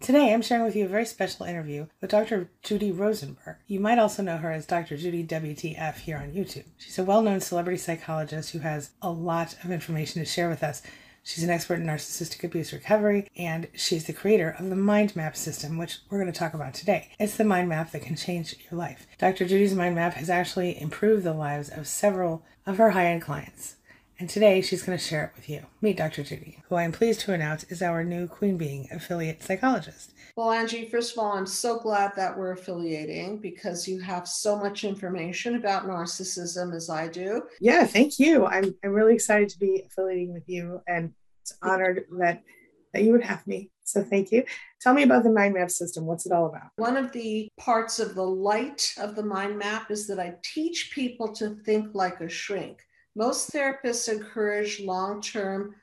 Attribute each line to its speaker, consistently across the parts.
Speaker 1: Today, I'm sharing with you a very special interview with Dr. Judy Rosenberg. You might also know her as Dr. Judy WTF here on YouTube. She's a well known celebrity psychologist who has a lot of information to share with us. She's an expert in narcissistic abuse recovery, and she's the creator of the Mind Map system, which we're going to talk about today. It's the mind map that can change your life. Dr. Judy's mind map has actually improved the lives of several of her high end clients. And today she's going to share it with you. Meet Dr. Judy, who I am pleased to announce is our new QueenBeeing affiliate psychologist.
Speaker 2: Well, Angie, first of all, I'm so glad that we're affiliating because you have so much information about narcissism as I do.
Speaker 1: Yeah, thank you. I'm, I'm really excited to be affiliating with you and it's honored that, that you would have me. So thank you. Tell me about the mind map system. What's it all about?
Speaker 2: One of the parts of the light of the mind map is that I teach people to think like a shrink. Most therapists encourage long term,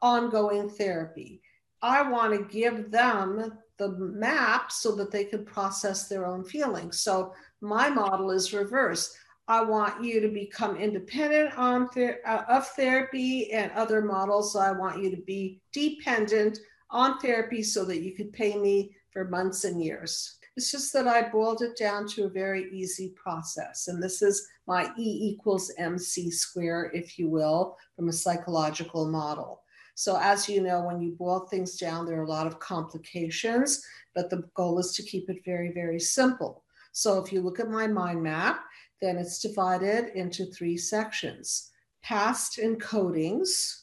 Speaker 2: ongoing therapy. I want to give them the map so that they can process their own feelings. So my model is reverse. I want you to become independent on ther- uh, of therapy and other models. So I want you to be dependent on therapy so that you could pay me for months and years. It's just that I boiled it down to a very easy process. And this is my E equals MC square, if you will, from a psychological model. So, as you know, when you boil things down, there are a lot of complications, but the goal is to keep it very, very simple. So, if you look at my mind map, then it's divided into three sections past encodings,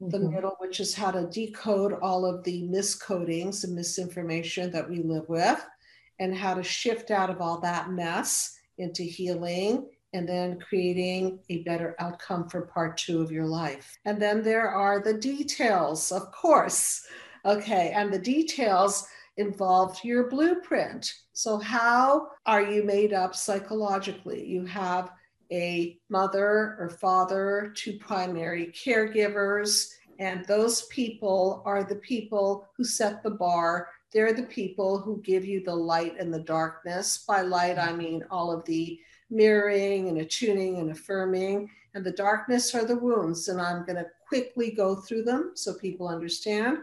Speaker 2: the mm-hmm. middle, which is how to decode all of the miscodings and misinformation that we live with and how to shift out of all that mess into healing and then creating a better outcome for part two of your life. And then there are the details, of course. Okay, and the details involve your blueprint. So, how are you made up psychologically? You have a mother or father, two primary caregivers, and those people are the people who set the bar they're the people who give you the light and the darkness. By light, I mean all of the mirroring and attuning and affirming. And the darkness are the wounds. And I'm going to quickly go through them so people understand.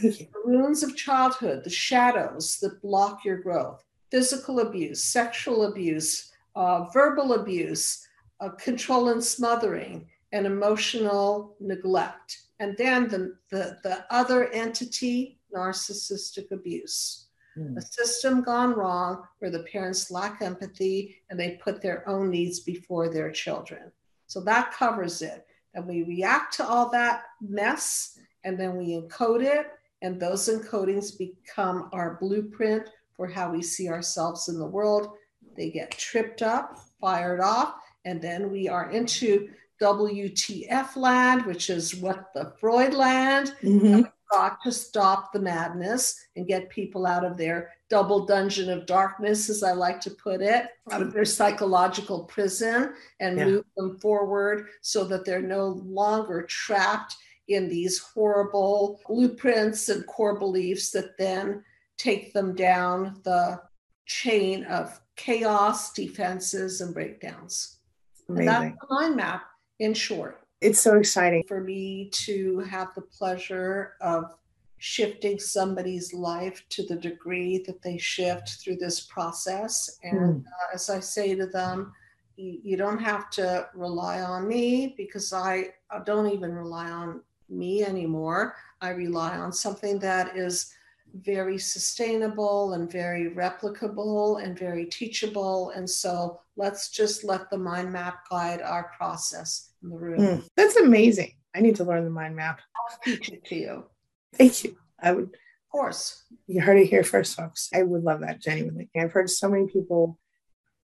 Speaker 2: The wounds of childhood, the shadows that block your growth, physical abuse, sexual abuse, uh, verbal abuse, uh, control and smothering, and emotional neglect. And then the, the, the other entity narcissistic abuse. Mm. A system gone wrong where the parents lack empathy and they put their own needs before their children. So that covers it. And we react to all that mess and then we encode it. And those encodings become our blueprint for how we see ourselves in the world. They get tripped up, fired off, and then we are into WTF land, which is what the Freud land. Mm-hmm got to stop the madness and get people out of their double dungeon of darkness, as I like to put it, out of their psychological prison and yeah. move them forward so that they're no longer trapped in these horrible blueprints and core beliefs that then take them down the chain of chaos, defenses, and breakdowns. Amazing. And that's the mind map in short
Speaker 1: it's so exciting
Speaker 2: for me to have the pleasure of shifting somebody's life to the degree that they shift through this process. And mm. uh, as I say to them, you, you don't have to rely on me because I, I don't even rely on me anymore. I rely on something that is very sustainable and very replicable and very teachable. And so let's just let the mind map guide our process in the room. Mm,
Speaker 1: that's amazing. I need to learn the mind map.
Speaker 2: I'll teach it to you.
Speaker 1: Thank you. I would.
Speaker 2: Of course.
Speaker 1: You heard it here first, folks. I would love that genuinely. I've heard so many people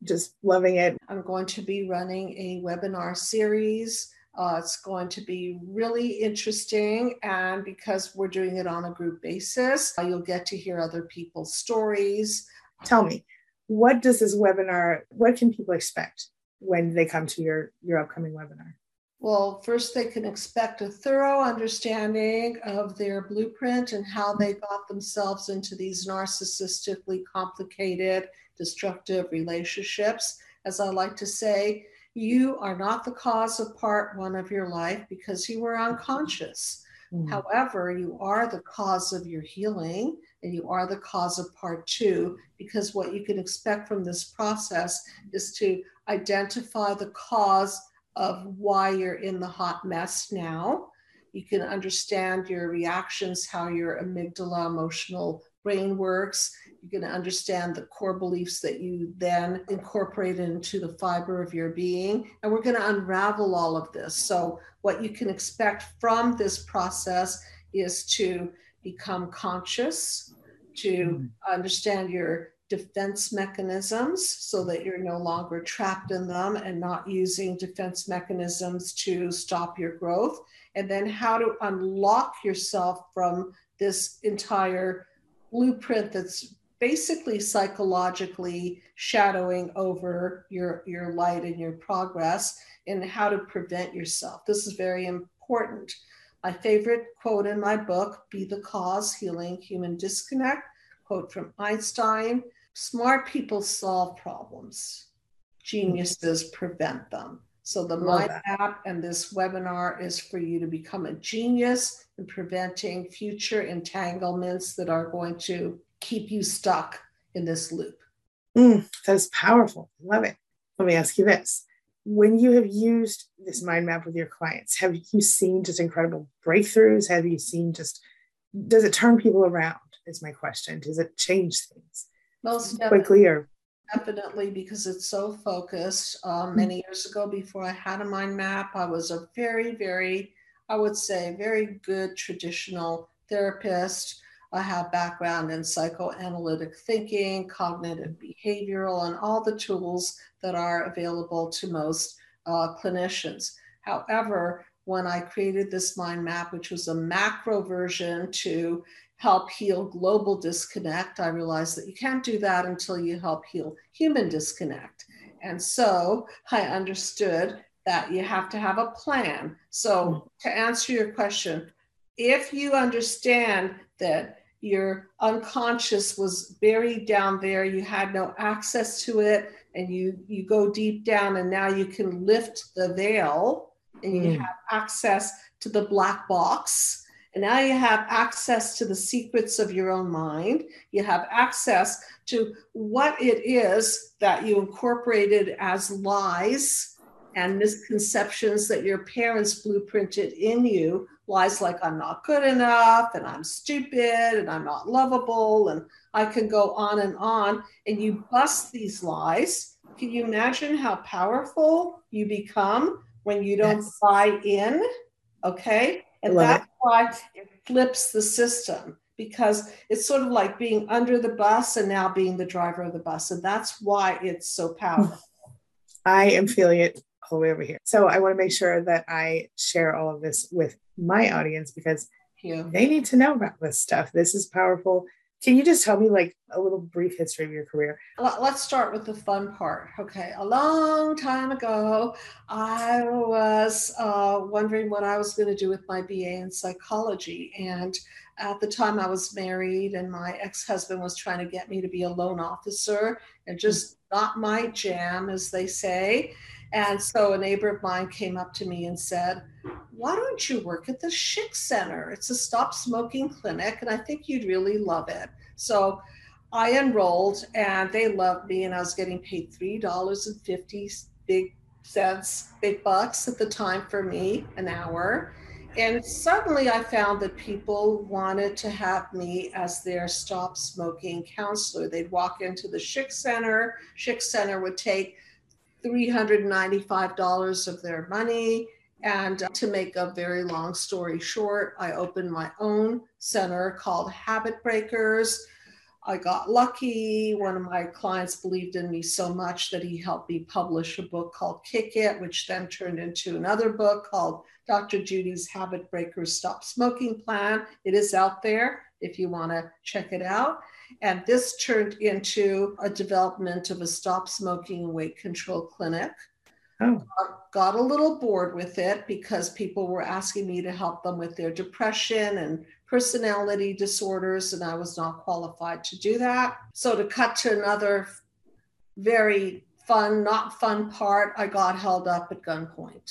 Speaker 1: just loving it.
Speaker 2: I'm going to be running a webinar series uh, it's going to be really interesting. And because we're doing it on a group basis, uh, you'll get to hear other people's stories.
Speaker 1: Tell me, what does this webinar, what can people expect when they come to your, your upcoming webinar?
Speaker 2: Well, first, they can expect a thorough understanding of their blueprint and how they got themselves into these narcissistically complicated, destructive relationships. As I like to say, you are not the cause of part one of your life because you were unconscious. Mm-hmm. However, you are the cause of your healing and you are the cause of part two, because what you can expect from this process is to identify the cause of why you're in the hot mess now. You can understand your reactions, how your amygdala emotional brain works. You can understand the core beliefs that you then incorporate into the fiber of your being. And we're going to unravel all of this. So, what you can expect from this process is to become conscious, to mm-hmm. understand your defense mechanisms so that you're no longer trapped in them and not using defense mechanisms to stop your growth. And then how to unlock yourself from this entire blueprint that's basically psychologically shadowing over your, your light and your progress and how to prevent yourself. This is very important. My favorite quote in my book, Be the Cause Healing Human Disconnect, quote from Einstein Smart people solve problems, geniuses prevent them. So, the Mind that. Map and this webinar is for you to become a genius in preventing future entanglements that are going to keep you stuck in this loop.
Speaker 1: Mm, that's powerful. Love it. Let me ask you this. When you have used this mind map with your clients, have you seen just incredible breakthroughs? Have you seen just, does it turn people around? Is my question. Does it change things?
Speaker 2: Most
Speaker 1: quickly or
Speaker 2: definitely because it's so focused. Um, hmm. many years ago, before I had a mind map, I was a very, very, I would say, very good traditional therapist. I have background in psychoanalytic thinking, cognitive behavioral, and all the tools that are available to most uh, clinicians. However, when I created this mind map, which was a macro version to help heal global disconnect, I realized that you can't do that until you help heal human disconnect. And so I understood that you have to have a plan. So, to answer your question, if you understand that your unconscious was buried down there, you had no access to it, and you, you go deep down, and now you can lift the veil and you mm. have access to the black box and now you have access to the secrets of your own mind. You have access to what it is that you incorporated as lies and misconceptions that your parents blueprinted in you. Lies like, I'm not good enough, and I'm stupid, and I'm not lovable, and I can go on and on. And you bust these lies. Can you imagine how powerful you become when you don't yes. buy in? Okay. And that's it. why it flips the system because it's sort of like being under the bus and now being the driver of the bus. And that's why it's so powerful.
Speaker 1: I am feeling it all the way over here. So I want to make sure that I share all of this with my audience because they need to know about this stuff. This is powerful. Can you just tell me like a little brief history of your career?
Speaker 2: Let's start with the fun part. Okay, a long time ago, I was uh, wondering what I was going to do with my BA in psychology, and at the time I was married, and my ex-husband was trying to get me to be a loan officer, and just not my jam, as they say. And so a neighbor of mine came up to me and said, Why don't you work at the Schick Center? It's a stop smoking clinic, and I think you'd really love it. So I enrolled, and they loved me, and I was getting paid three dollars and fifty big cents, big bucks at the time for me an hour. And suddenly I found that people wanted to have me as their stop smoking counselor. They'd walk into the Schick Center, Schick Center would take $395 of their money. And uh, to make a very long story short, I opened my own center called Habit Breakers. I got lucky. One of my clients believed in me so much that he helped me publish a book called Kick It, which then turned into another book called Dr. Judy's Habit Breakers Stop Smoking Plan. It is out there if you want to check it out. And this turned into a development of a stop smoking weight control clinic. Oh. Got a little bored with it because people were asking me to help them with their depression and personality disorders, and I was not qualified to do that. So, to cut to another very fun, not fun part, I got held up at gunpoint.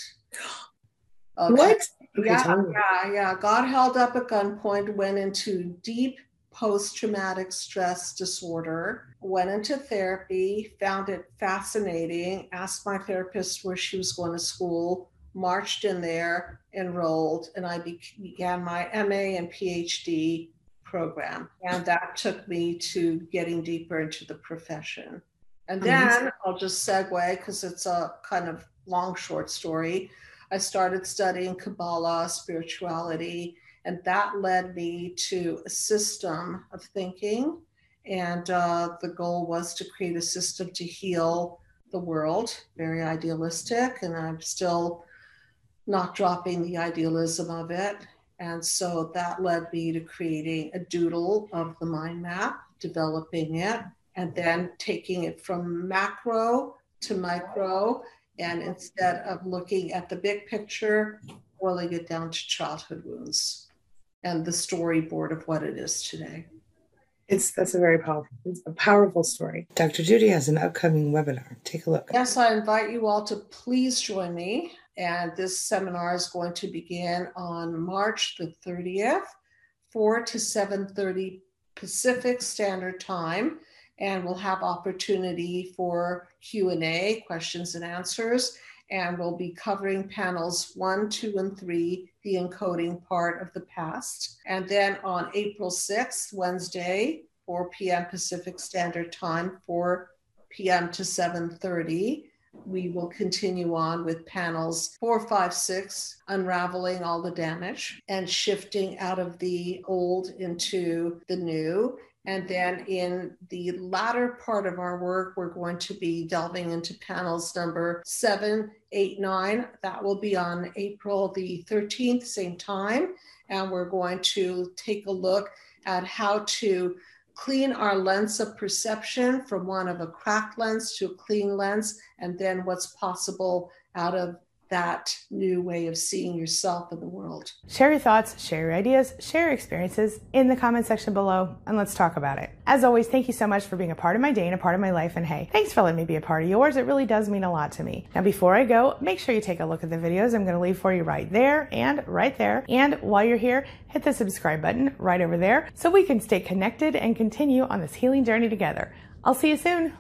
Speaker 1: Okay. What?
Speaker 2: Yeah, yeah, yeah. Got held up at gunpoint, went into deep post traumatic stress disorder. Went into therapy, found it fascinating, asked my therapist where she was going to school, marched in there, enrolled, and I began my MA and PhD program. And that took me to getting deeper into the profession. And then I'll just segue because it's a kind of long, short story. I started studying Kabbalah, spirituality, and that led me to a system of thinking. And uh, the goal was to create a system to heal the world, very idealistic. And I'm still not dropping the idealism of it. And so that led me to creating a doodle of the mind map, developing it, and then taking it from macro to micro. And instead of looking at the big picture, boiling it down to childhood wounds and the storyboard of what it is today.
Speaker 1: It's that's a very powerful, it's a powerful story. Dr. Judy has an upcoming webinar. Take a look.
Speaker 2: Yes, I invite you all to please join me. And this seminar is going to begin on March the 30th, 4 to 7:30 Pacific Standard Time, and we'll have opportunity for Q&A, questions and answers, and we'll be covering panels 1, 2, and 3, the encoding part of the past. And then on April 6th, Wednesday, 4 p.m. Pacific Standard Time, 4 p.m. to 7:30 we will continue on with panels four, five, six, unraveling all the damage and shifting out of the old into the new. And then in the latter part of our work, we're going to be delving into panels number seven, eight, nine. That will be on April the 13th, same time. And we're going to take a look at how to clean our lens of perception from one of a cracked lens to a clean lens, and then what's possible out of that new way of seeing yourself in the world.
Speaker 1: Share your thoughts, share your ideas, share your experiences in the comment section below, and let's talk about it. As always, thank you so much for being a part of my day and a part of my life. And hey, thanks for letting me be a part of yours. It really does mean a lot to me. Now, before I go, make sure you take a look at the videos I'm going to leave for you right there and right there. And while you're here, hit the subscribe button right over there so we can stay connected and continue on this healing journey together. I'll see you soon.